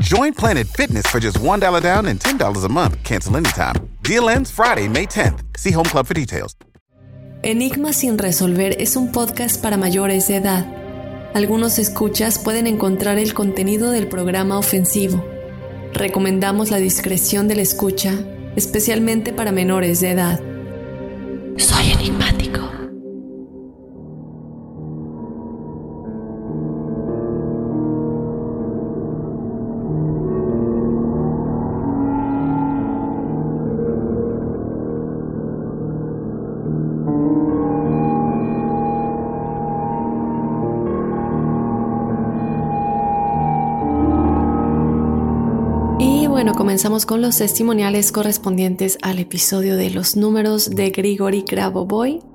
Join Planet Fitness for just $1 down and $10 a month. Cancel anytime. Deal ends Friday, May 10th. See Home Club for details. Enigma sin resolver es un podcast para mayores de edad. Algunos escuchas pueden encontrar el contenido del programa ofensivo. Recomendamos la discreción de la escucha, especialmente para menores de edad. Soy enigmático. Comenzamos con los testimoniales correspondientes al episodio de los números de Grigori Grabovoi.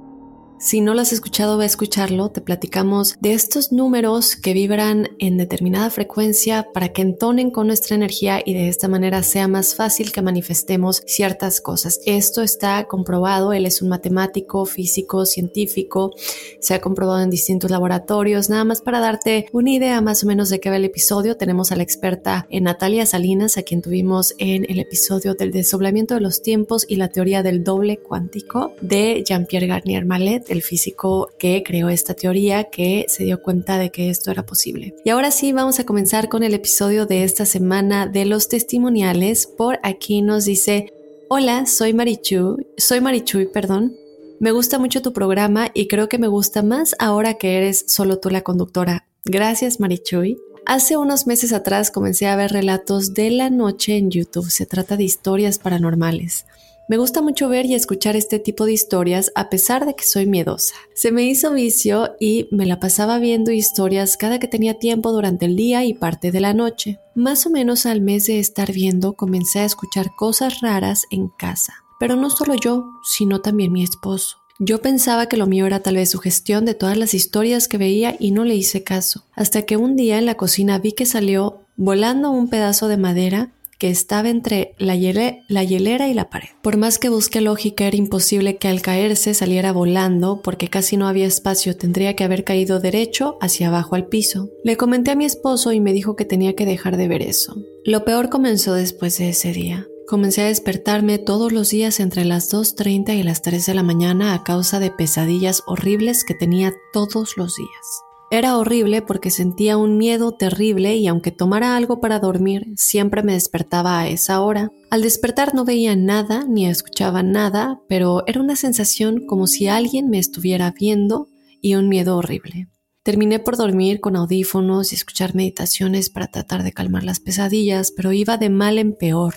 Si no lo has escuchado, ve a escucharlo. Te platicamos de estos números que vibran en determinada frecuencia para que entonen con nuestra energía y de esta manera sea más fácil que manifestemos ciertas cosas. Esto está comprobado. Él es un matemático, físico, científico. Se ha comprobado en distintos laboratorios. Nada más para darte una idea más o menos de qué va el episodio, tenemos a la experta en Natalia Salinas, a quien tuvimos en el episodio del desdoblamiento de los tiempos y la teoría del doble cuántico de Jean-Pierre Garnier Mallet el físico que creó esta teoría, que se dio cuenta de que esto era posible. Y ahora sí, vamos a comenzar con el episodio de esta semana de los testimoniales. Por aquí nos dice, hola, soy Marichu, soy Marichuy, perdón. Me gusta mucho tu programa y creo que me gusta más ahora que eres solo tú la conductora. Gracias, Marichuy. Hace unos meses atrás comencé a ver relatos de la noche en YouTube. Se trata de historias paranormales. Me gusta mucho ver y escuchar este tipo de historias a pesar de que soy miedosa. Se me hizo vicio y me la pasaba viendo historias cada que tenía tiempo durante el día y parte de la noche. Más o menos al mes de estar viendo comencé a escuchar cosas raras en casa. Pero no solo yo, sino también mi esposo. Yo pensaba que lo mío era tal vez su gestión de todas las historias que veía y no le hice caso, hasta que un día en la cocina vi que salió volando un pedazo de madera que estaba entre la, hiele la, hielera y la pared. Por más que busqué lógica, era imposible que al caerse saliera volando porque casi no había espacio, tendría que haber caído derecho hacia abajo al piso. Le comenté a mi esposo y me dijo que tenía que dejar de ver eso. Lo peor comenzó después de ese día. Comencé a despertarme todos los días entre las 2.30 y las 3 de la mañana a causa de pesadillas horribles que tenía todos los días. Era horrible porque sentía un miedo terrible y aunque tomara algo para dormir, siempre me despertaba a esa hora. Al despertar no veía nada ni escuchaba nada, pero era una sensación como si alguien me estuviera viendo y un miedo horrible. Terminé por dormir con audífonos y escuchar meditaciones para tratar de calmar las pesadillas, pero iba de mal en peor.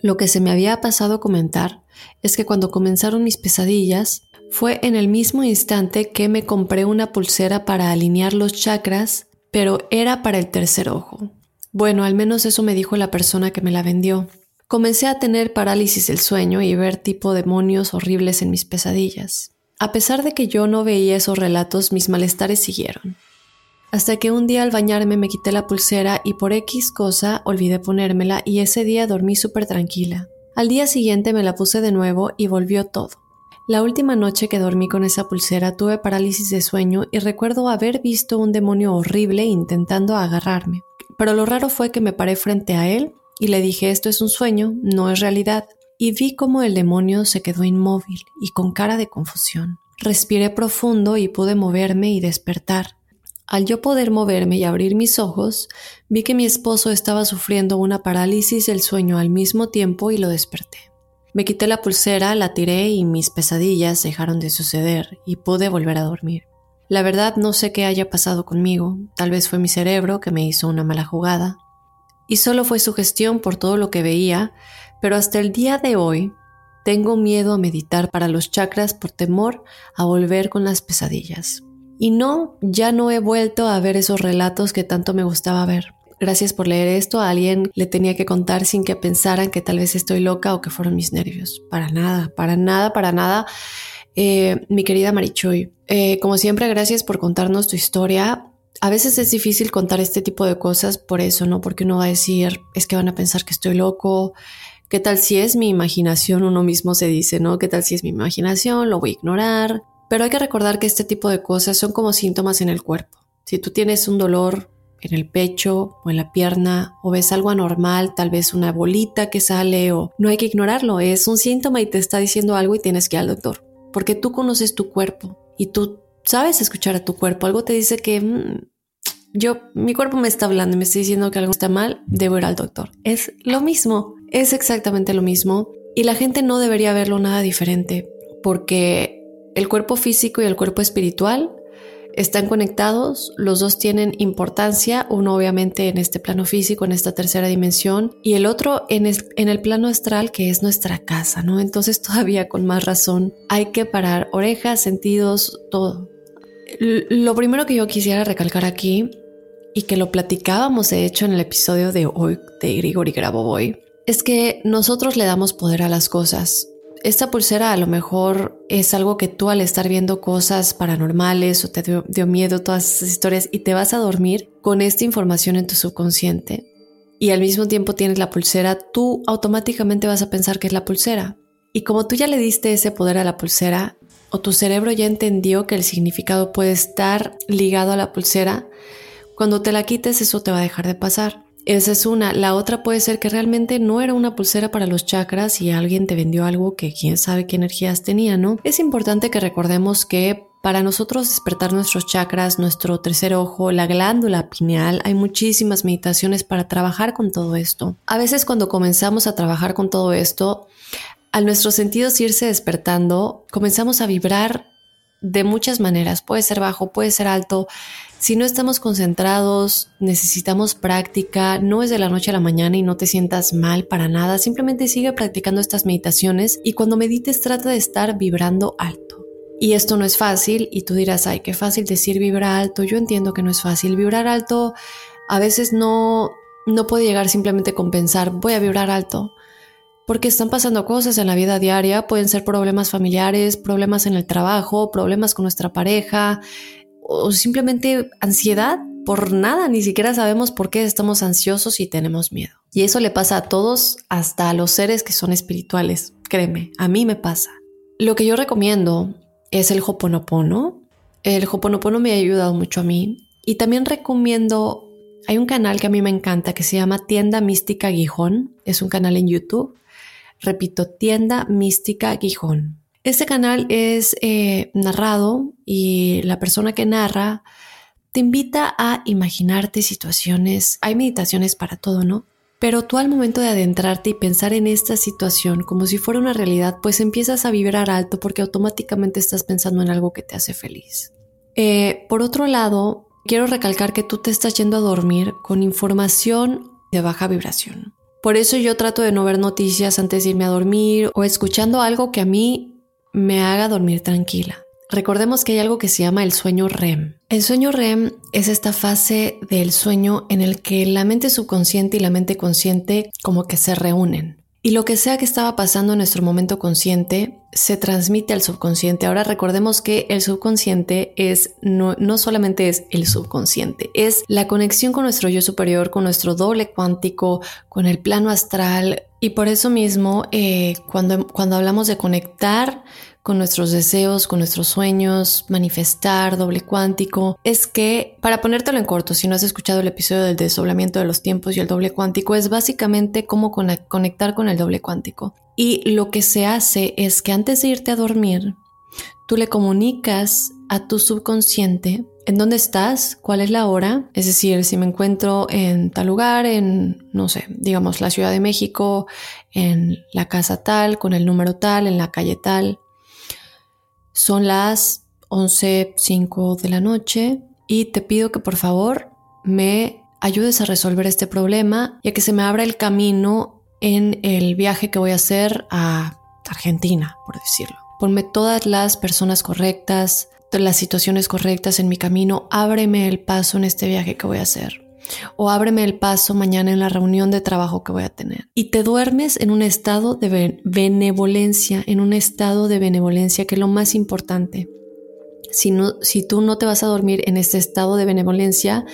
Lo que se me había pasado comentar es que cuando comenzaron mis pesadillas, fue en el mismo instante que me compré una pulsera para alinear los chakras, pero era para el tercer ojo. Bueno, al menos eso me dijo la persona que me la vendió. comencé a tener parálisis del sueño y ver tipo demonios horribles en mis pesadillas. A pesar de que yo no veía esos relatos, mis malestares siguieron. Hasta que un día al bañarme me quité la pulsera y por X cosa olvidé ponérmela y ese día dormí súper tranquila. Al día siguiente me la puse de nuevo y volvió todo. La última noche que dormí con esa pulsera tuve parálisis de sueño y recuerdo haber visto un demonio horrible intentando agarrarme. Pero lo raro fue que me paré frente a él y le dije esto es un sueño, no es realidad y vi cómo el demonio se quedó inmóvil y con cara de confusión. Respiré profundo y pude moverme y despertar. Al yo poder moverme y abrir mis ojos, vi que mi esposo estaba sufriendo una parálisis del sueño al mismo tiempo y lo desperté. Me quité la pulsera, la tiré y mis pesadillas dejaron de suceder y pude volver a dormir. La verdad no sé qué haya pasado conmigo, tal vez fue mi cerebro que me hizo una mala jugada. Y solo fue su gestión por todo lo que veía, pero hasta el día de hoy tengo miedo a meditar para los chakras por temor a volver con las pesadillas. Y no, ya no he vuelto a ver esos relatos que tanto me gustaba ver. Gracias por leer esto. A alguien le tenía que contar sin que pensaran que tal vez estoy loca o que fueron mis nervios. Para nada, para nada, para nada. Eh, mi querida Marichoy, eh, como siempre, gracias por contarnos tu historia. A veces es difícil contar este tipo de cosas por eso, ¿no? Porque uno va a decir, es que van a pensar que estoy loco, ¿Qué tal si es mi imaginación? Uno mismo se dice, ¿no? ¿Qué tal si es mi imaginación? Lo voy a ignorar. Pero hay que recordar que este tipo de cosas son como síntomas en el cuerpo. Si tú tienes un dolor en el pecho o en la pierna o ves algo anormal, tal vez una bolita que sale o no hay que ignorarlo, es un síntoma y te está diciendo algo y tienes que ir al doctor. Porque tú conoces tu cuerpo y tú sabes escuchar a tu cuerpo. Algo te dice que mm, yo, mi cuerpo me está hablando me está diciendo que algo está mal, debo ir al doctor. Es lo mismo. Es exactamente lo mismo y la gente no debería verlo nada diferente porque el cuerpo físico y el cuerpo espiritual están conectados, los dos tienen importancia, uno obviamente en este plano físico, en esta tercera dimensión, y el otro en el, plano astral, que es nuestra casa, ¿no? Entonces todavía con más razón hay que parar orejas, sentidos, todo. Lo primero que yo quisiera recalcar aquí, y que lo platicábamos de hecho en el episodio de hoy de Grigori Grabovoi, es que nosotros le damos poder a las cosas. Esta pulsera a lo mejor es algo que tú al estar viendo cosas paranormales o te dio, miedo todas esas historias y te vas a dormir con esta información en tu subconsciente y al mismo tiempo tienes la pulsera, tú automáticamente vas a pensar que es la pulsera. Y como tú ya le diste ese poder a la pulsera o tu cerebro ya entendió que el significado puede estar ligado a la pulsera, cuando te la quites eso te va a dejar de pasar. Esa es una. La otra puede ser que realmente no era una pulsera para los chakras y alguien te vendió algo que quién sabe qué energías tenía, ¿no? Es importante que recordemos que para nosotros despertar nuestros chakras, nuestro tercer ojo, la glándula pineal, hay muchísimas meditaciones para trabajar con todo esto. A veces cuando comenzamos a trabajar con todo esto, al nuestros sentidos irse despertando, comenzamos a vibrar de muchas maneras. Puede ser bajo, puede ser alto. Si no estamos concentrados, necesitamos práctica, no es de la noche a la mañana y no te sientas mal para nada, simplemente sigue practicando estas meditaciones y cuando medites trata de estar vibrando alto. Y esto no es fácil y tú dirás, ay, qué fácil decir vibrar alto, yo entiendo que no es fácil, vibrar alto a veces no, no puede llegar simplemente con pensar, voy a vibrar alto, porque están pasando cosas en la vida diaria, pueden ser problemas familiares, problemas en el trabajo, problemas con nuestra pareja, o simplemente ansiedad por nada, ni siquiera sabemos por qué estamos ansiosos y tenemos miedo. Y eso le pasa a todos, hasta a los seres que son espirituales. Créeme, a mí me pasa. Lo que yo recomiendo es el Hoponopono. El Hoponopono me ha ayudado mucho a mí. Y también recomiendo, hay un canal que a mí me encanta que se llama Tienda Mística Gijón. Es un canal en YouTube. Repito, Tienda Mística Gijón. Este canal es eh, narrado y la persona que narra te invita a imaginarte situaciones. Hay meditaciones para todo, ¿no? Pero tú al momento de adentrarte y pensar en esta situación como si fuera una realidad, pues empiezas a vibrar alto porque automáticamente estás pensando en algo que te hace feliz. Eh, por otro lado, quiero recalcar que tú te estás yendo a dormir con información de baja vibración. Por eso yo trato de no ver noticias antes de irme a dormir o escuchando algo que a mí me haga dormir tranquila. Recordemos que hay algo que se llama el sueño REM. El sueño REM es esta fase del sueño en el que la mente subconsciente y la mente consciente como que se reúnen. Y lo que sea que estaba pasando en nuestro momento consciente se transmite al subconsciente. Ahora recordemos que el subconsciente es no, no, solamente es el subconsciente, es la conexión con nuestro yo superior, con nuestro doble cuántico, con el plano astral. Y por eso mismo, eh, cuando, cuando hablamos de conectar con nuestros deseos, con nuestros sueños, manifestar, doble cuántico, es que, para ponértelo en corto, si no has escuchado el episodio del desdoblamiento de los tiempos y el doble cuántico, es básicamente cómo conectar con el doble cuántico. Y lo que se hace es que antes de irte a dormir, tú le comunicas a tu subconsciente en dónde estás, cuál es la hora, es decir, si me encuentro en tal lugar, en, no sé, digamos la Ciudad de México, en la casa tal, con el número tal, en la calle tal, son las 11.05 de la noche y te pido que por favor me ayudes a resolver este problema y a que se me abra el camino en el viaje que voy a hacer a Argentina, por decirlo. Ponme todas las personas correctas, las situaciones correctas en mi camino, ábreme el paso en este viaje que voy a hacer o ábreme el paso mañana en la reunión de trabajo que voy a tener. Y te duermes en un estado de benevolencia, en un estado de benevolencia que es lo más importante. Si, si tú no te vas a dormir en este estado de benevolencia,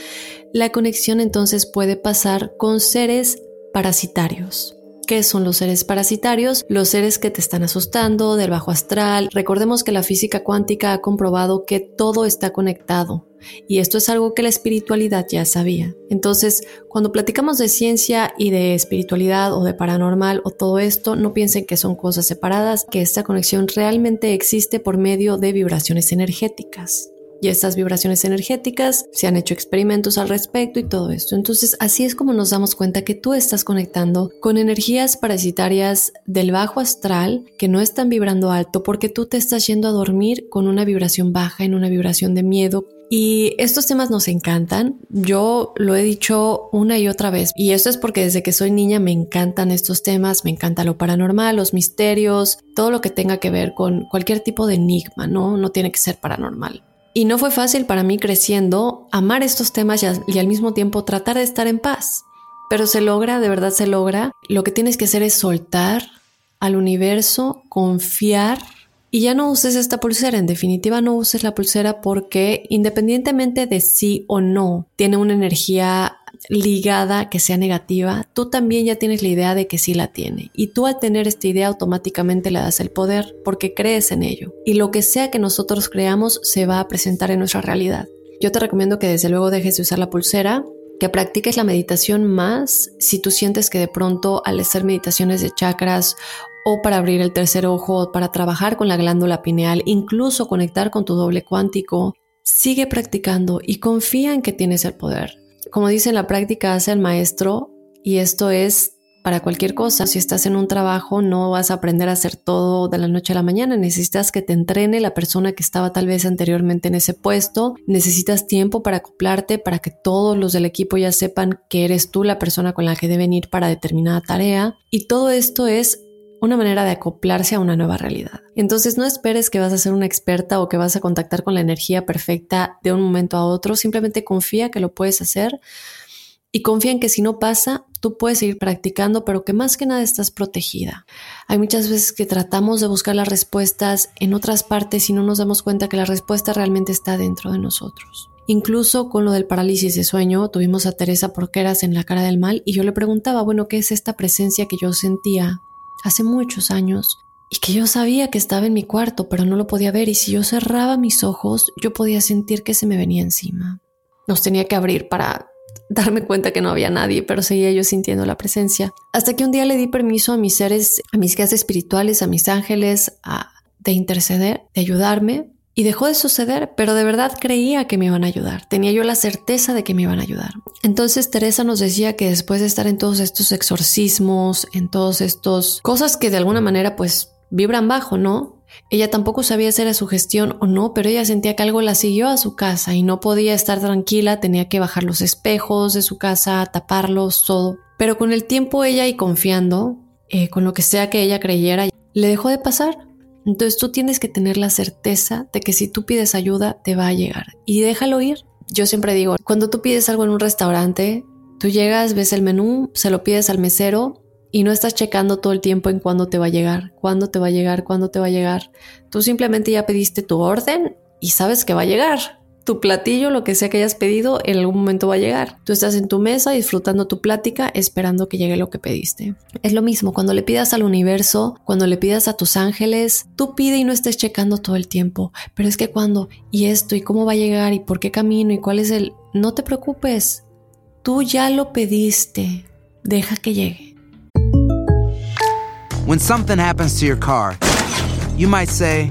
la conexión entonces puede pasar con seres parasitarios. ¿Qué son los seres parasitarios? Los seres que te están asustando, del bajo astral. Recordemos que la física cuántica ha comprobado que todo está conectado. Y esto es algo que la espiritualidad ya sabía. Entonces, cuando platicamos de ciencia y de espiritualidad o de paranormal o todo esto, no piensen que son cosas separadas, que esta conexión realmente existe por medio de vibraciones energéticas y estas vibraciones energéticas, se han hecho experimentos al respecto y todo esto. Entonces, así es como nos damos cuenta que tú estás conectando con energías parasitarias del bajo astral que no están vibrando alto porque tú te estás yendo a dormir con una vibración baja, en una vibración de miedo, y estos temas nos encantan. Yo lo he dicho una y otra vez. Y esto es porque desde que soy niña me encantan estos temas. Me encanta lo paranormal, los misterios, todo lo que tenga que ver con cualquier tipo de enigma, ¿no? No tiene que ser paranormal. Y no fue fácil para mí creciendo amar estos temas y, al mismo tiempo tratar de estar en paz. Pero se logra, de verdad se logra. Lo que tienes que hacer es soltar al universo, confiar y ya no uses esta pulsera. En definitiva, no uses la pulsera porque independientemente de sí o no, tiene una energía ligada que sea negativa, tú también ya tienes la idea de que sí la tiene. Y tú al tener esta idea automáticamente le das el poder porque crees en ello. Y lo que sea que nosotros creamos se va a presentar en nuestra realidad. Yo te recomiendo que desde luego dejes de usar la pulsera, que practiques la meditación más si tú sientes que de pronto al hacer meditaciones de chakras o para abrir el tercer ojo, para trabajar con la glándula pineal, incluso conectar con tu doble cuántico, sigue practicando y confía en que tienes el poder como dice, la práctica hace el maestro y esto es para cualquier cosa. Si estás en un trabajo, no vas a aprender a hacer todo de la noche a la mañana. Necesitas que te entrene la persona que estaba tal vez anteriormente en ese puesto. Necesitas tiempo para acoplarte, para que todos los del equipo ya sepan que eres tú la persona con la que deben ir para determinada tarea. Y todo esto es una manera de acoplarse a una nueva realidad. Entonces no esperes que vas a ser una experta o que vas a contactar con la energía perfecta de un momento a otro, simplemente confía que lo puedes hacer y confía en que si no pasa, tú puedes seguir practicando, pero que más que nada estás protegida. Hay muchas veces que tratamos de buscar las respuestas en otras partes y no nos damos cuenta que la respuesta realmente está dentro de nosotros. Incluso con lo del parálisis de sueño, tuvimos a Teresa Porqueras en la cara del mal y yo le preguntaba, bueno, ¿qué es esta presencia que yo sentía hace muchos años y que yo sabía que estaba en mi cuarto, pero no lo podía ver y si yo cerraba mis ojos, yo podía sentir que se me venía encima. Nos tenía que abrir para darme cuenta que no había nadie, pero seguía yo sintiendo la presencia. Hasta que un día le di permiso a mis seres, a mis guías espirituales, a mis ángeles, a, de interceder, de ayudarme, y dejó de suceder, pero de verdad creía que me iban a ayudar. Tenía yo la certeza de que me iban a ayudar. Entonces Teresa nos decía que después de estar en todos estos exorcismos, en todos estos cosas que de alguna manera pues vibran bajo, ¿no? Ella tampoco sabía si era su gestión o no, pero ella sentía que algo la siguió a su casa y no podía estar tranquila, tenía que bajar los espejos de su casa, taparlos, todo. Pero con el tiempo ella y confiando, eh, con lo que sea que ella creyera, le dejó de pasar. Entonces tú tienes que tener la certeza de que si tú pides ayuda, te va a llegar. Y déjalo ir. Yo siempre digo, cuando tú pides algo en un restaurante, tú llegas, ves el menú, se lo pides al mesero y no estás checando todo el tiempo en cuándo te va a llegar, cuándo te va a llegar, cuándo te va a llegar. Tú simplemente ya pediste tu orden y sabes que va a llegar. Tu platillo, lo que sea que hayas pedido, en algún momento va a llegar. Tú estás en tu mesa disfrutando tu plática, esperando que llegue lo que pediste. Es lo mismo, cuando le pidas al universo, cuando le pidas a tus ángeles, tú pide y no estés checando todo el tiempo. Pero es que cuando, y esto, y cómo va a llegar, y por qué camino, y cuál es el... No te preocupes, tú ya lo pediste. Deja que llegue. When something happens to your car, you might say,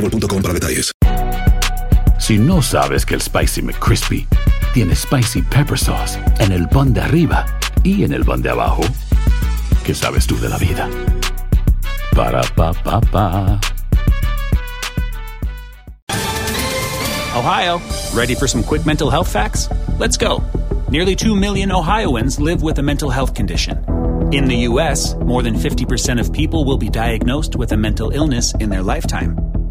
boostmobile.com para detalles. Si no sabes que el Spicy McCrispy tiene Spicy Pepper Sauce en el pan de arriba y en el pan de abajo, ¿qué sabes tú de la vida? Para, pa, pa, pa. Ohio, ready for some quick mental health facts? Let's go. Nearly 2 million Ohioans live with a mental health condition. In the U.S., more than 50% of people will be diagnosed with a mental illness in their lifetime.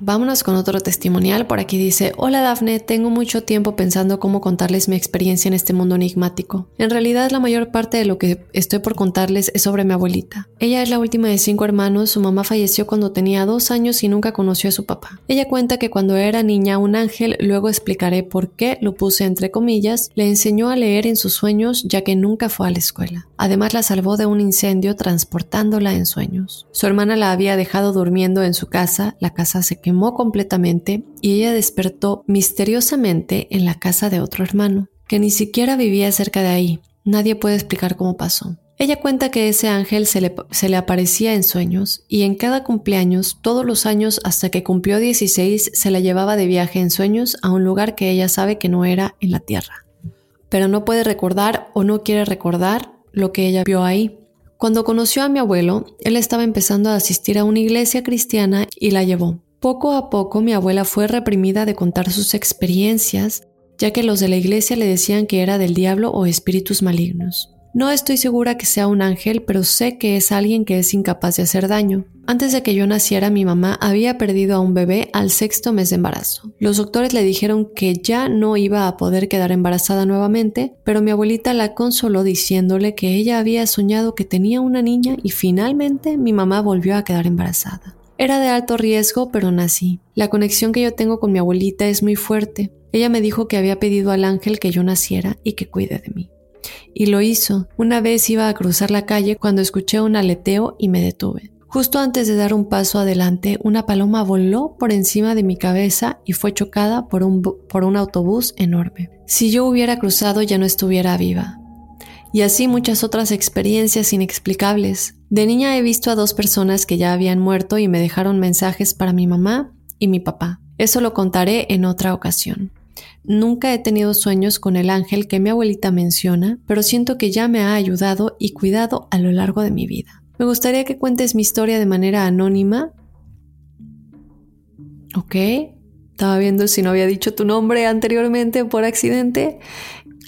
Vámonos con otro testimonial. Por aquí dice, hola Dafne, tengo mucho tiempo pensando cómo contarles mi experiencia en este mundo enigmático. En realidad la mayor parte de lo que estoy por contarles es sobre mi abuelita. Ella es la última de cinco hermanos, su mamá falleció cuando tenía dos años y nunca conoció a su papá. Ella cuenta que cuando era niña un ángel, luego explicaré por qué lo puse entre comillas, le enseñó a leer en sus sueños ya que nunca fue a la escuela. Además la salvó de un incendio transportándola en sueños. Su hermana la había dejado durmiendo en su casa, la casa se completamente y ella despertó misteriosamente en la casa de otro hermano, que ni siquiera vivía cerca de ahí. Nadie puede explicar cómo pasó. Ella cuenta que ese ángel se le, se le, aparecía en sueños y en cada cumpleaños, todos los años hasta que cumplió 16, se la llevaba de viaje en sueños a un lugar que ella sabe que no era en la tierra. Pero no puede recordar o no quiere recordar lo que ella vio ahí. Cuando conoció a mi abuelo, él estaba empezando a asistir a una iglesia cristiana y la llevó. Poco a poco mi abuela fue reprimida de contar sus experiencias, ya que los de la iglesia le decían que era del diablo o espíritus malignos. No estoy segura que sea un ángel, pero sé que es alguien que es incapaz de hacer daño. Antes de que yo naciera, mi mamá había perdido a un bebé al sexto mes de embarazo. Los doctores le dijeron que ya no iba a poder quedar embarazada nuevamente, pero mi abuelita la consoló diciéndole que ella había soñado que tenía una niña y finalmente mi mamá volvió a quedar embarazada. Era de alto riesgo, pero nací. La conexión que yo tengo con mi abuelita es muy fuerte. Ella me dijo que había pedido al ángel que yo naciera y que cuide de mí. Y lo hizo. Una vez iba a cruzar la calle cuando escuché un aleteo y me detuve. Justo antes de dar un paso adelante, una paloma voló por encima de mi cabeza y fue chocada por un, por un autobús enorme. Si yo hubiera cruzado ya no estuviera viva. Y así muchas otras experiencias inexplicables. De niña he visto a dos personas que ya habían muerto y me dejaron mensajes para mi mamá y mi papá. Eso lo contaré en otra ocasión. Nunca he tenido sueños con el ángel que mi abuelita menciona, pero siento que ya me ha ayudado y cuidado a lo largo de mi vida. Me gustaría que cuentes mi historia de manera anónima. Ok, estaba viendo si no había dicho tu nombre anteriormente por accidente,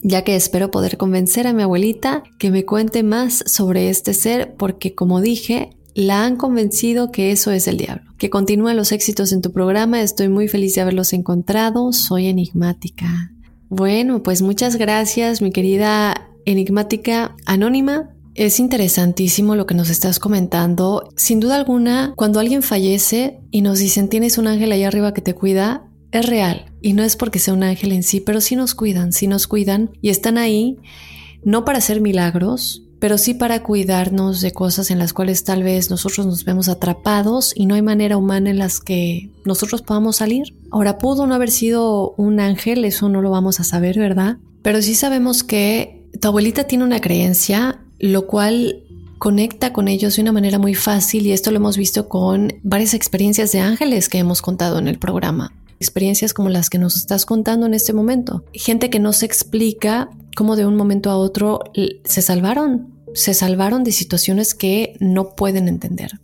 ya que espero poder convencer a mi abuelita que me cuente más sobre este ser porque como dije, la han convencido que eso es el diablo. Que continúen los éxitos en tu programa, estoy muy feliz de haberlos encontrado, soy enigmática. Bueno, pues muchas gracias mi querida enigmática anónima Es interesantísimo lo que nos estás comentando. Sin duda alguna, cuando alguien fallece y nos dicen tienes un ángel allá arriba que te cuida, es real. Y no es porque sea un ángel en sí, pero sí nos cuidan, sí nos cuidan y están ahí no para hacer milagros, pero sí para cuidarnos de cosas en las cuales tal vez nosotros nos vemos atrapados y no hay manera humana en las que nosotros podamos salir. Ahora, pudo no haber sido un ángel, eso no lo vamos a saber, ¿verdad? Pero sí sabemos que tu abuelita tiene una creencia, lo cual conecta con ellos de una manera muy fácil y esto lo hemos visto con varias experiencias de ángeles que hemos contado en el programa experiencias como las que nos estás contando en este momento. Gente que no se explica cómo de un momento a otro se salvaron, se salvaron de situaciones que no pueden entender.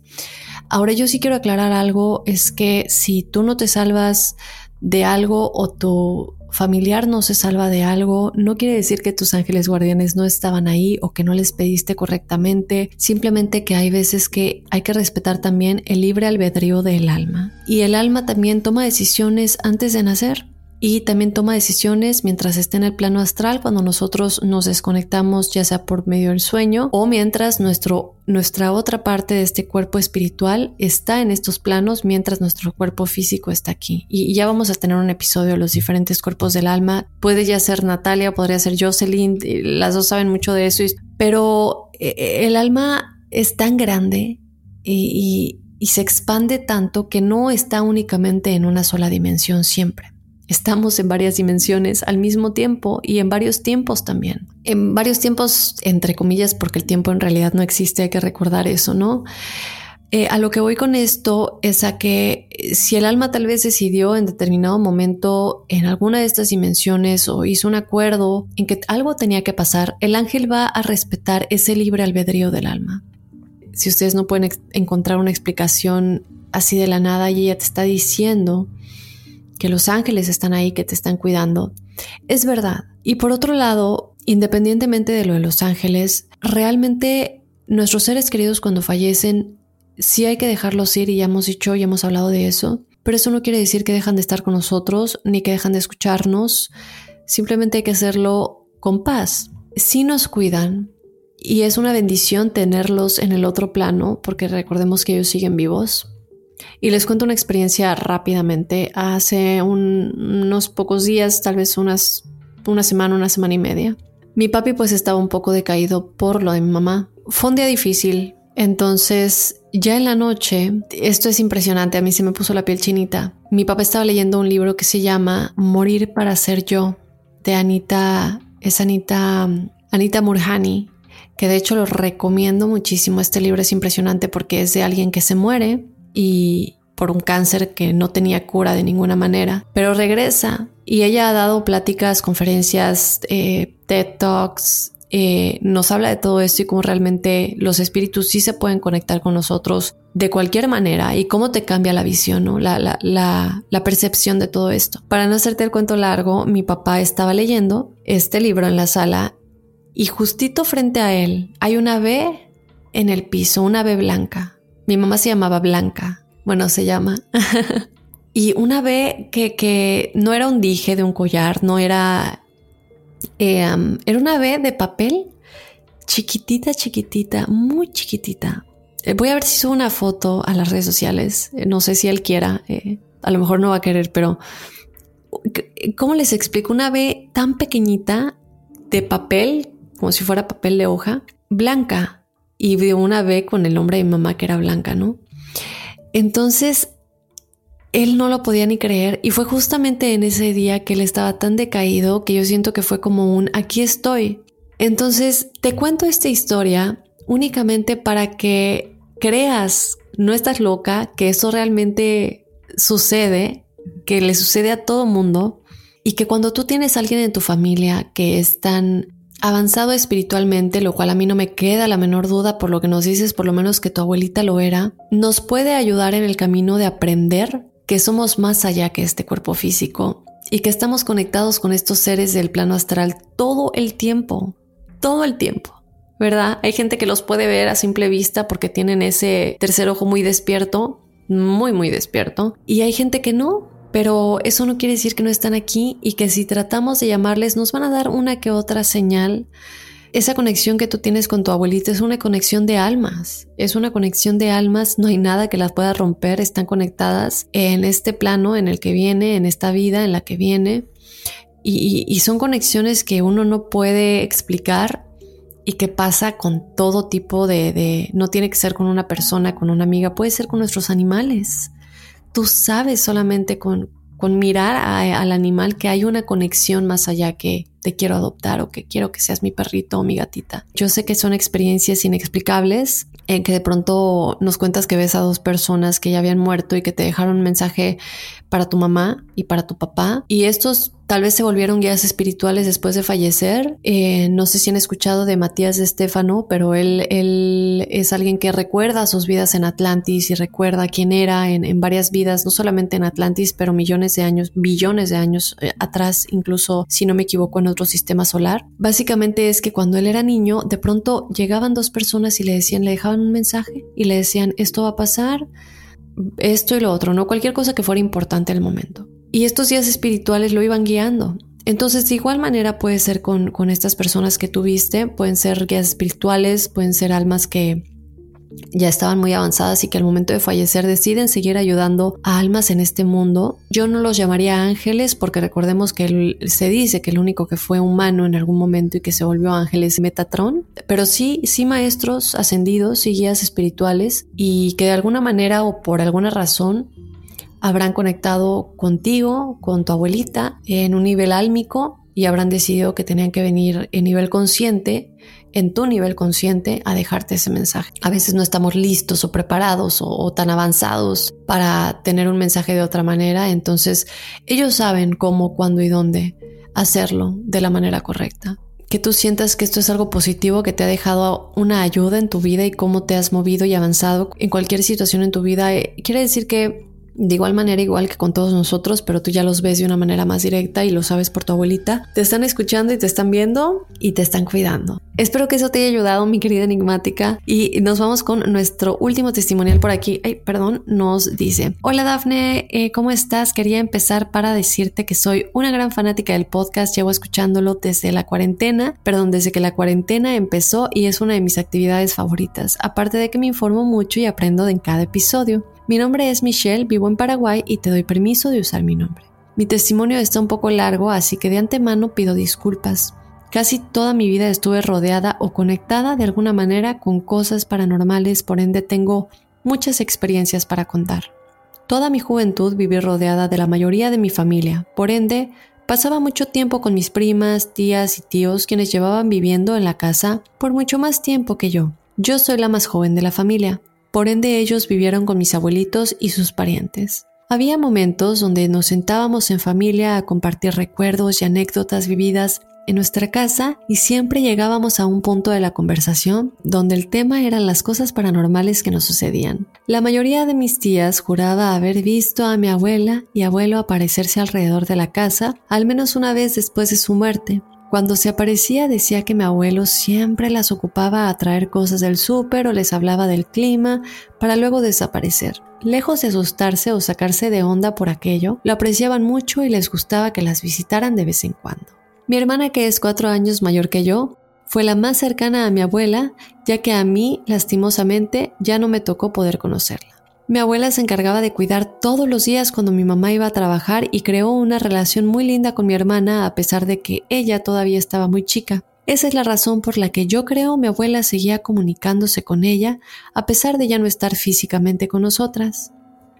Ahora yo sí quiero aclarar algo, es que si tú no te salvas de algo o tu familiar no se salva de algo, no quiere decir que tus ángeles guardianes no estaban ahí o que no les pediste correctamente, simplemente que hay veces que hay que respetar también el libre albedrío del alma. Y el alma también toma decisiones antes de nacer y también toma decisiones mientras está en el plano astral cuando nosotros nos desconectamos ya sea por medio del sueño o mientras nuestro, nuestra otra parte de este cuerpo espiritual está en estos planos mientras nuestro cuerpo físico está aquí. Y, ya vamos a tener un episodio de los diferentes cuerpos del alma. Puede ya ser Natalia, podría ser Jocelyn, las dos saben mucho de eso, pero eh, el alma es tan grande y se expande tanto que no está únicamente en una sola dimensión siempre. Estamos en varias dimensiones al mismo tiempo y en varios tiempos también. En varios tiempos, entre comillas, porque el tiempo en realidad no existe, hay que recordar eso, ¿no? Eh, a lo que voy con esto es a que eh, si el alma tal vez decidió en determinado momento en alguna de estas dimensiones o hizo un acuerdo en que algo tenía que pasar, el ángel va a respetar ese libre albedrío del alma. Si ustedes no pueden encontrar una explicación así de la nada y ella te está diciendo que los ángeles están ahí, que te están cuidando. Es verdad. Y por otro lado, independientemente de lo de los ángeles, realmente nuestros seres queridos cuando fallecen, sí hay que dejarlos ir y ya hemos dicho, ya hemos hablado de eso, pero eso no quiere decir que dejan de estar con nosotros ni que dejan de escucharnos, simplemente hay que hacerlo con paz. Si nos cuidan y es una bendición tenerlos en el otro plano, porque recordemos que ellos siguen vivos, y les cuento una experiencia rápidamente. Hace unos pocos días, tal vez unas, una semana, una semana y media, mi papi pues estaba un poco decaído por lo de mi mamá. Fue un día difícil, entonces ya en la noche, esto es impresionante, a mí se me puso la piel chinita. Mi papá estaba leyendo un libro que se llama Morir para ser yo, de Anita, es Anita, Anita Murhani, que de hecho lo recomiendo muchísimo. Este libro es impresionante porque es de alguien que se muere y por un cáncer que no tenía cura de ninguna manera, pero regresa y ella ha dado pláticas, conferencias, eh, TED Talks, eh, nos habla de todo esto y cómo realmente los espíritus sí se pueden conectar con nosotros de cualquier manera y cómo te cambia la visión, ¿no? la, la, la, percepción de todo esto. Para no hacerte el cuento largo, mi papá estaba leyendo este libro en la sala y justito frente a él hay una B en el piso, una B blanca. Mi mamá se llamaba Blanca. Bueno, se llama. y una B que, no era un dije de un collar, no era... Eh, era una B de papel chiquitita, chiquitita, muy chiquitita. Eh, voy a ver si subo una foto a las redes sociales. Eh, no sé si él quiera. a lo mejor no va a querer, pero... ¿Cómo les explico? Una B tan pequeñita de papel, como si fuera papel de hoja, blanca y vio una B con el nombre de mamá que era blanca, ¿no? Entonces, él no lo podía ni creer y fue justamente en ese día que él estaba tan decaído que yo siento que fue como un aquí estoy. Entonces, te cuento esta historia únicamente para que creas, no estás loca, que eso realmente sucede, que le sucede a todo mundo y que cuando tú tienes a alguien en tu familia que es tan avanzado espiritualmente, lo cual a mí no me queda la menor duda por lo que nos dices, por lo menos que tu abuelita lo era, nos puede ayudar en el camino de aprender que somos más allá que este cuerpo físico y que estamos conectados con estos seres del plano astral todo el tiempo, todo el tiempo. ¿Verdad? Hay gente que los puede ver a simple vista porque tienen ese tercer ojo muy despierto, muy, muy despierto. Y hay gente que no, pero eso no quiere decir que no están aquí y que si tratamos de llamarles nos van a dar una que otra señal. esa conexión que tú tienes con tu abuelita es una conexión de almas, es una conexión de almas, no hay nada que las pueda romper, están conectadas en este plano en el que viene, en esta vida en la que viene, y, son conexiones que uno no puede explicar y que pasa con todo tipo de, no tiene que ser con una persona, con una amiga, puede ser con nuestros animales. Tú sabes solamente con, con mirar al animal que hay una conexión más allá que te quiero adoptar o que quiero que seas mi perrito o mi gatita. Yo sé que son experiencias inexplicables en que de pronto nos cuentas que ves a dos personas que ya habían muerto y que te dejaron un mensaje para tu mamá y para tu papá y estos tal vez se volvieron guías espirituales después de fallecer. Eh, no sé si han escuchado de Matías Estefano, pero él, es alguien que recuerda sus vidas en Atlantis y recuerda quién era en, en varias vidas, no solamente en Atlantis, pero millones de años, billones de años eh, atrás, incluso si no me equivoco en otro sistema solar. Básicamente es que cuando él era niño, de pronto llegaban dos personas y le decían, le dejaban un mensaje y le decían, esto va a pasar, esto y lo otro, no cualquier cosa que fuera importante el momento. Y estos días espirituales lo iban guiando. Entonces, de igual manera puede ser con, con estas personas que tuviste, pueden ser guías espirituales, pueden ser almas que ya estaban muy avanzadas y que al momento de fallecer deciden seguir ayudando a almas en este mundo. Yo no los llamaría ángeles porque recordemos que se dice que el único que fue humano en algún momento y que se volvió ángel es Metatron, pero sí, sí maestros ascendidos y guías espirituales y que de alguna manera o por alguna razón habrán conectado contigo, con tu abuelita en un nivel álmico y habrán decidido que tenían que venir en nivel consciente en tu nivel consciente a dejarte ese mensaje. A veces no estamos listos o preparados o, tan avanzados para tener un mensaje de otra manera, entonces ellos saben cómo, cuándo y dónde hacerlo de la manera correcta. Que tú sientas que esto es algo positivo, que te ha dejado una ayuda en tu vida y cómo te has movido y avanzado en cualquier situación en tu vida, eh, quiere decir que de igual manera, igual que con todos nosotros, pero tú ya los ves de una manera más directa y lo sabes por tu abuelita. Te están escuchando y te están viendo y te están cuidando. Espero que eso te haya ayudado, mi querida enigmática. Y nos vamos con nuestro último testimonial por aquí. Ay, perdón, nos dice: Hola Dafne, eh, ¿cómo estás? Quería empezar para decirte que soy una gran fanática del podcast. Llevo escuchándolo desde la cuarentena, perdón, desde que la cuarentena empezó y es una de mis actividades favoritas. Aparte de que me informo mucho y aprendo de en cada episodio. Mi nombre es Michelle, vivo en Paraguay y te doy permiso de usar mi nombre. Mi testimonio está un poco largo, así que de antemano pido disculpas. Casi toda mi vida estuve rodeada o conectada de alguna manera con cosas paranormales, por ende tengo muchas experiencias para contar. Toda mi juventud viví rodeada de la mayoría de mi familia, por ende pasaba mucho tiempo con mis primas, tías y tíos quienes llevaban viviendo en la casa por mucho más tiempo que yo. Yo soy la más joven de la familia, por ende ellos vivieron con mis abuelitos y sus parientes. Había momentos donde nos sentábamos en familia a compartir recuerdos y anécdotas vividas en nuestra casa y siempre llegábamos a un punto de la conversación donde el tema eran las cosas paranormales que nos sucedían. La mayoría de mis tías juraba haber visto a mi abuela y abuelo aparecerse alrededor de la casa al menos una vez después de su muerte, cuando se aparecía decía que mi abuelo siempre las ocupaba a traer cosas del súper o les hablaba del clima para luego desaparecer. Lejos de asustarse o sacarse de onda por aquello, lo apreciaban mucho y les gustaba que las visitaran de vez en cuando. Mi hermana, que es cuatro años mayor que yo, fue la más cercana a mi abuela, ya que a mí, lastimosamente, ya no me tocó poder conocerla. Mi abuela se encargaba de cuidar todos los días cuando mi mamá iba a trabajar y creó una relación muy linda con mi hermana a pesar de que ella todavía estaba muy chica. Esa es la razón por la que yo creo mi abuela seguía comunicándose con ella a pesar de ya no estar físicamente con nosotras.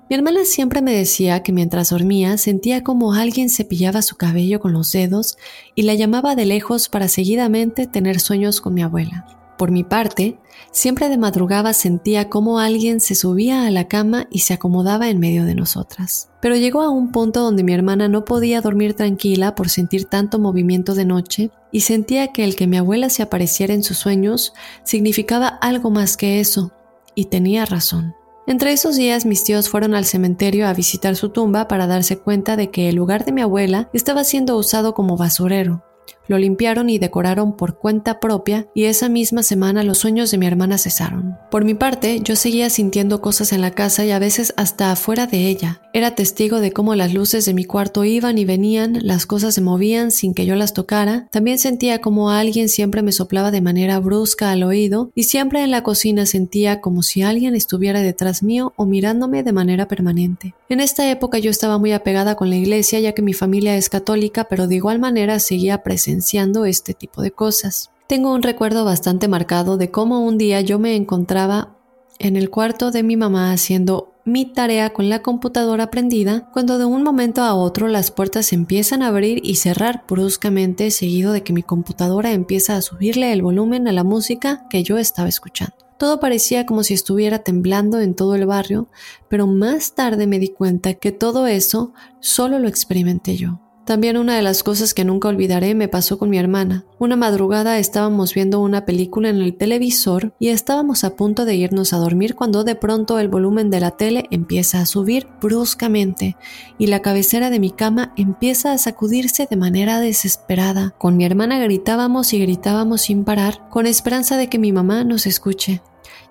Mi hermana siempre me decía que mientras dormía sentía como alguien cepillaba su cabello con los dedos y la llamaba de lejos para seguidamente tener sueños con mi abuela. Por mi parte, siempre de madrugada sentía como alguien se subía a la cama y se acomodaba en medio de nosotras. Pero llegó a un punto donde mi hermana no podía dormir tranquila por sentir tanto movimiento de noche y sentía que el que mi abuela se apareciera en sus sueños significaba algo más que eso, y tenía razón. Entre esos días mis tíos fueron al cementerio a visitar su tumba para darse cuenta de que el lugar de mi abuela estaba siendo usado como basurero, Lo limpiaron y decoraron por cuenta propia y esa misma semana los sueños de mi hermana cesaron. Por mi parte, yo seguía sintiendo cosas en la casa y a veces hasta afuera de ella. Era testigo de cómo las luces de mi cuarto iban y venían, las cosas se movían sin que yo las tocara. También sentía como alguien siempre me soplaba de manera brusca al oído y siempre en la cocina sentía como si alguien estuviera detrás mío o mirándome de manera permanente. En esta época yo estaba muy apegada con la iglesia ya que mi familia es católica, pero de igual manera seguía presenciando este tipo de cosas. Tengo un recuerdo bastante marcado de cómo un día yo me encontraba en el cuarto de mi mamá haciendo mi tarea con la computadora prendida cuando de un momento a otro las puertas empiezan a abrir y cerrar bruscamente seguido de que mi computadora empieza a subirle el volumen a la música que yo estaba escuchando. Todo parecía como si estuviera temblando en todo el barrio, pero más tarde me di cuenta que todo eso solo lo experimenté yo. También una de las cosas que nunca olvidaré me pasó con mi hermana. Una madrugada estábamos viendo una película en el televisor y estábamos a punto de irnos a dormir cuando de pronto el volumen de la tele empieza a subir bruscamente y la cabecera de mi cama empieza a sacudirse de manera desesperada. Con mi hermana gritábamos y gritábamos sin parar, con esperanza de que mi mamá nos escuche,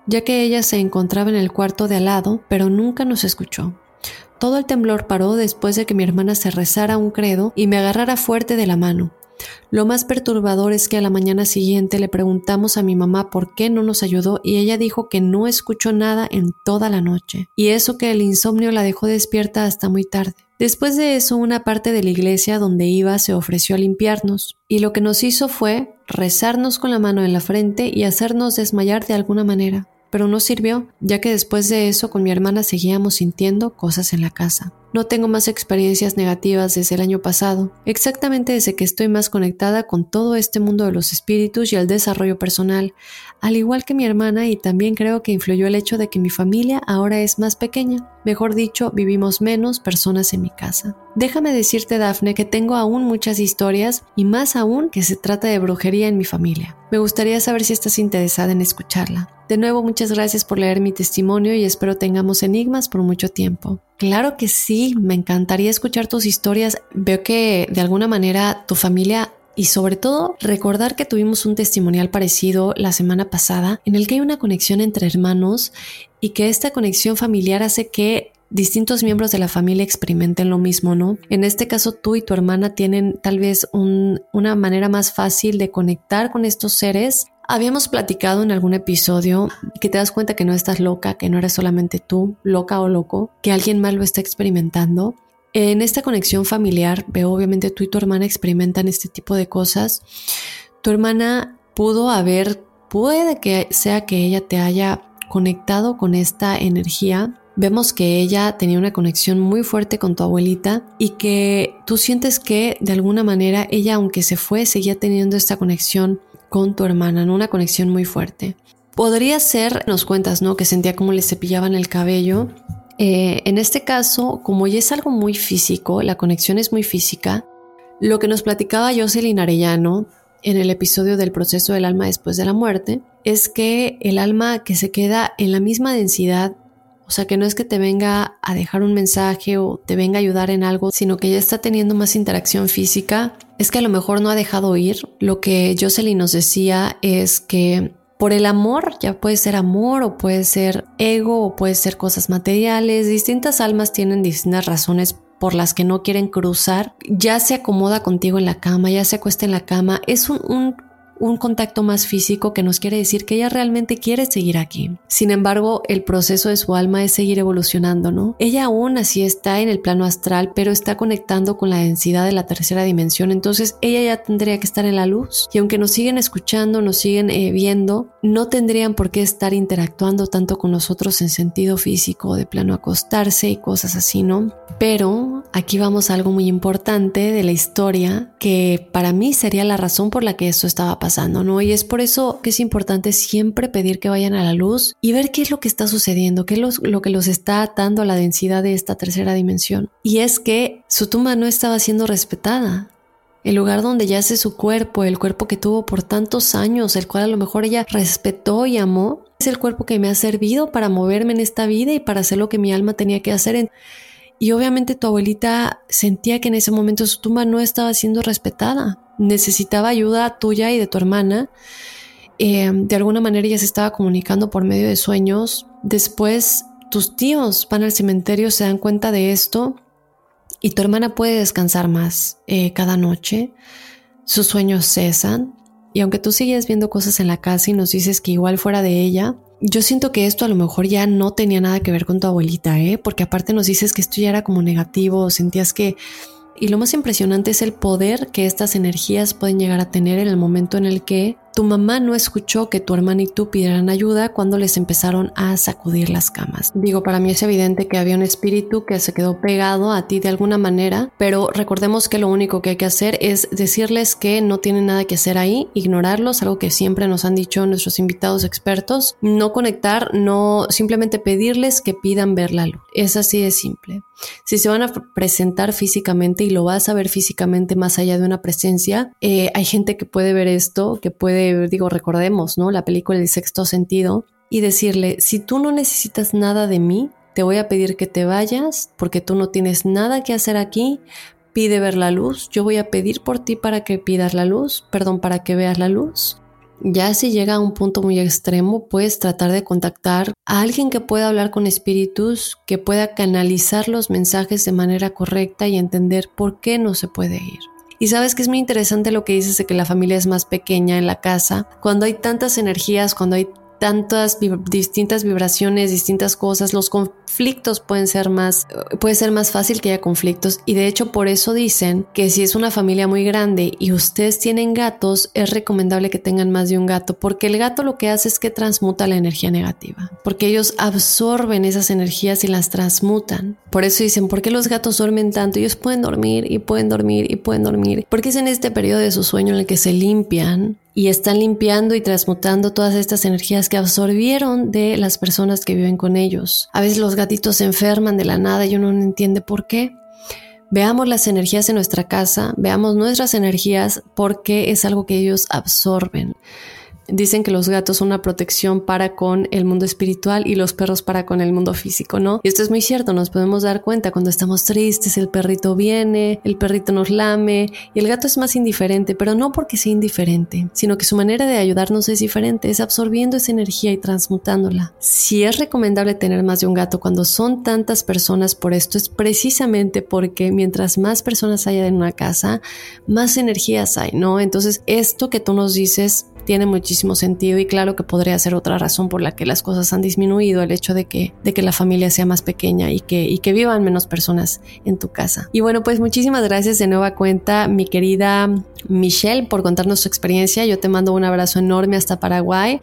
ya que ella se encontraba en el cuarto de al lado, pero nunca nos escuchó. Todo el temblor paró después de que mi hermana se rezara un credo y me agarrara fuerte de la mano. Lo más perturbador es que a la mañana siguiente le preguntamos a mi mamá por qué no nos ayudó y ella dijo que no escuchó nada en toda la noche, y eso que el insomnio la dejó despierta hasta muy tarde. Después de eso, una parte de la iglesia donde iba se ofreció a limpiarnos, y lo que nos hizo fue rezarnos con la mano en la frente y hacernos desmayar de alguna manera pero no sirvió, ya que después de eso con mi hermana seguíamos sintiendo cosas en la casa. No tengo más experiencias negativas desde el año pasado, exactamente desde que estoy más conectada con todo este mundo de los espíritus y el desarrollo personal, al igual que mi hermana y también creo que influyó el hecho de que mi familia ahora es más pequeña, mejor dicho, vivimos menos personas en mi casa. Déjame decirte, Dafne, que tengo aún muchas historias y más aún que se trata de brujería en mi familia. Me gustaría saber si estás interesada en escucharla. De nuevo, muchas gracias por leer mi testimonio y espero tengamos enigmas por mucho tiempo. Claro que sí, me encantaría escuchar tus historias. Veo que de alguna manera tu familia y sobre todo recordar que tuvimos un testimonial parecido la semana pasada en el que hay una conexión entre hermanos y que esta conexión familiar hace que distintos miembros de la familia experimenten lo mismo, ¿no? En este caso tú y tu hermana tienen tal vez una manera más fácil de conectar con estos seres Habíamos platicado en algún episodio que te das cuenta que no estás loca, que no eres solamente tú, loca o loco, que alguien más lo está experimentando. En esta conexión familiar, veo obviamente tú y tu hermana experimentan este tipo de cosas. Tu hermana pudo haber, puede que sea que ella te haya conectado con esta energía. Vemos que ella tenía una conexión muy fuerte con tu abuelita y que tú sientes que de alguna manera ella, aunque se fue, seguía teniendo esta conexión con tu hermana, en una conexión muy fuerte. Podría ser, nos cuentas, ¿no? Que sentía como le cepillaban el cabello. Eh, en este caso, como ya es algo muy físico, la conexión es muy física, lo que nos platicaba Jocelyn Arellano en el episodio del proceso del alma después de la muerte es que el alma que se queda en la misma densidad o sea, que no es que te venga a dejar un mensaje o te venga a ayudar en algo, sino que ya está teniendo más interacción física. Es que a lo mejor no ha dejado ir. Lo que Jocelyn nos decía es que por el amor, ya puede ser amor o puede ser ego o puede ser cosas materiales. Distintas almas tienen distintas razones por las que no quieren cruzar, ya se acomoda contigo en la cama, ya se acuesta en la cama, es un, un un contacto más físico que nos quiere decir que ella realmente quiere seguir aquí. Sin embargo, el proceso de su alma es seguir evolucionando, ¿no? Ella aún así está en el plano astral, pero está conectando con la densidad de la tercera dimensión, entonces ella ya tendría que estar en la luz. Y aunque nos siguen escuchando, nos siguen eh, viendo, no tendrían por qué estar interactuando tanto con nosotros en sentido físico, de plano acostarse y cosas así, ¿no? Pero aquí vamos a algo muy importante de la historia que para mí sería la razón por la que esto estaba pasando ¿no? Y es por eso que es importante siempre pedir que vayan a la luz y ver qué es lo que está sucediendo, qué es lo, que los está atando a la densidad de esta tercera dimensión. Y es que su tumba no estaba siendo respetada. El lugar donde yace su cuerpo, el cuerpo que tuvo por tantos años, el cual a lo mejor ella respetó y amó, es el cuerpo que me ha servido para moverme en esta vida y para hacer lo que mi alma tenía que hacer. Y obviamente tu abuelita sentía que en ese momento su tumba no estaba siendo respetada. necesitaba ayuda tuya y de tu hermana. Eh, de alguna manera ella se estaba comunicando por medio de sueños. Después tus tíos van al cementerio, se dan cuenta de esto y tu hermana puede descansar más eh, cada noche. Sus sueños cesan y aunque tú sigues viendo cosas en la casa y nos dices que igual fuera de ella, yo siento que esto a lo mejor ya no tenía nada que ver con tu abuelita, ¿eh? Porque aparte nos dices que esto ya era como negativo, sentías que... Y lo más impresionante es el poder que estas energías pueden llegar a tener en el momento en el que tu mamá no escuchó que tu hermana y tú pidieran ayuda cuando les empezaron a sacudir las camas. Digo, para mí es evidente que había un espíritu que se quedó pegado a ti de alguna manera, pero recordemos que lo único que hay que hacer es decirles que no tienen nada que hacer ahí, ignorarlos, algo que siempre nos han dicho nuestros invitados expertos, no conectar, no simplemente pedirles que pidan ver la luz. Es así de simple. Si se van a presentar físicamente y lo vas a ver físicamente más allá de una presencia, eh, hay gente que puede ver esto, que puede digo, recordemos, ¿no? La película El sexto sentido y decirle, si tú no necesitas nada de mí, te voy a pedir que te vayas porque tú no tienes nada que hacer aquí, pide ver la luz, yo voy a pedir por ti para que pidas la luz, perdón, para que veas la luz. Ya si llega a un punto muy extremo, puedes tratar de contactar a alguien que pueda hablar con espíritus, que pueda canalizar los mensajes de manera correcta y entender por qué no se puede ir. Y sabes que es muy interesante lo que dices de que la familia es más pequeña en la casa. Cuando hay tantas energías, cuando hay tantas distintas vibraciones, distintas cosas, los conflictos pueden ser más, puede ser más fácil que haya conflictos y de hecho por eso dicen que si es una familia muy grande y ustedes tienen gatos, es recomendable que tengan más de un gato porque el gato lo que hace es que transmuta la energía negativa, porque ellos absorben esas energías y las transmutan. Por eso dicen, ¿por qué los gatos duermen tanto? Ellos pueden dormir y pueden dormir y pueden dormir, porque es en este periodo de su sueño en el que se limpian y están limpiando y transmutando todas estas energías que absorbieron de las personas que viven con ellos. A veces los gatitos se enferman de la nada y uno no entiende por qué. Veamos las energías en nuestra casa, veamos nuestras energías porque es algo que ellos absorben. Dicen que los gatos son una protección para con el mundo espiritual y los perros para con el mundo físico, ¿no? Y esto es muy cierto, nos podemos dar cuenta cuando estamos tristes, el perrito viene, el perrito nos lame y el gato es más indiferente, pero no porque sea indiferente, sino que su manera de ayudarnos es diferente, es absorbiendo esa energía y transmutándola. Si es recomendable tener más de un gato cuando son tantas personas por esto, es precisamente porque mientras más personas haya en una casa, más energías hay, ¿no? Entonces, esto que tú nos dices tiene muchísimo sentido y claro que podría ser otra razón por la que las cosas han disminuido, el hecho de que, de que la familia sea más pequeña y que, y que vivan menos personas en tu casa. Y bueno, pues muchísimas gracias de nueva cuenta, mi querida Michelle, por contarnos su experiencia. Yo te mando un abrazo enorme hasta Paraguay.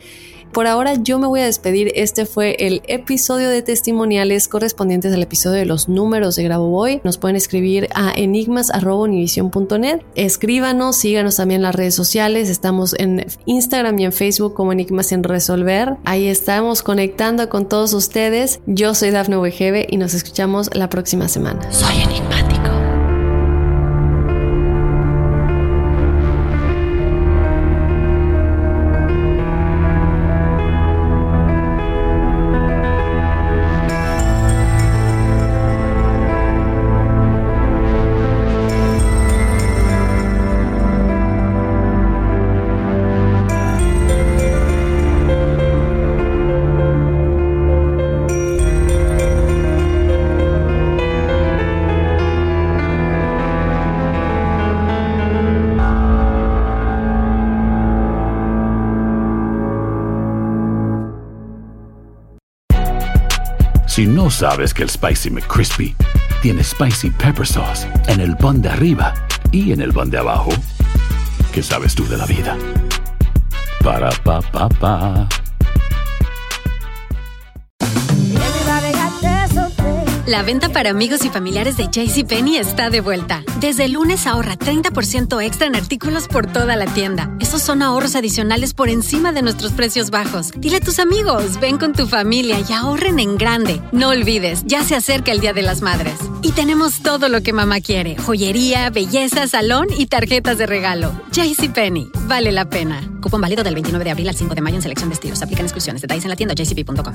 Por ahora yo me voy a despedir. Este fue el episodio de testimoniales correspondientes al episodio de los números de Boy. Nos pueden escribir a enigmas.univision.net. Escríbanos, síganos también en las redes sociales. Estamos en Instagram y en Facebook como Enigmas sin Resolver. Ahí estamos conectando con todos ustedes. Yo soy Dafne Wegebe y nos escuchamos la próxima semana. Soy enigmático. Sabes que el Spicy McCrispy tiene Spicy Pepper Sauce en el pan de arriba y en el pan de abajo, ¿qué sabes tú de la vida? Para, pa, pa, pa. La venta para amigos y familiares de JCPenney está de vuelta. Desde lunes ahorra 30% extra en artículos por toda la tienda. Son ahorros adicionales por encima de nuestros precios bajos. Dile a tus amigos, ven con tu familia y ahorren en grande. No olvides, ya se acerca el Día de las Madres. Y tenemos todo lo que mamá quiere: joyería, belleza, salón y tarjetas de regalo. JCPenney, vale la pena. Cupón válido del 29 de abril al 5 de mayo en selección de estilos. Aplican exclusiones. Detalles en la tienda jcp.com.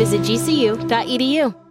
Visit gcu.edu.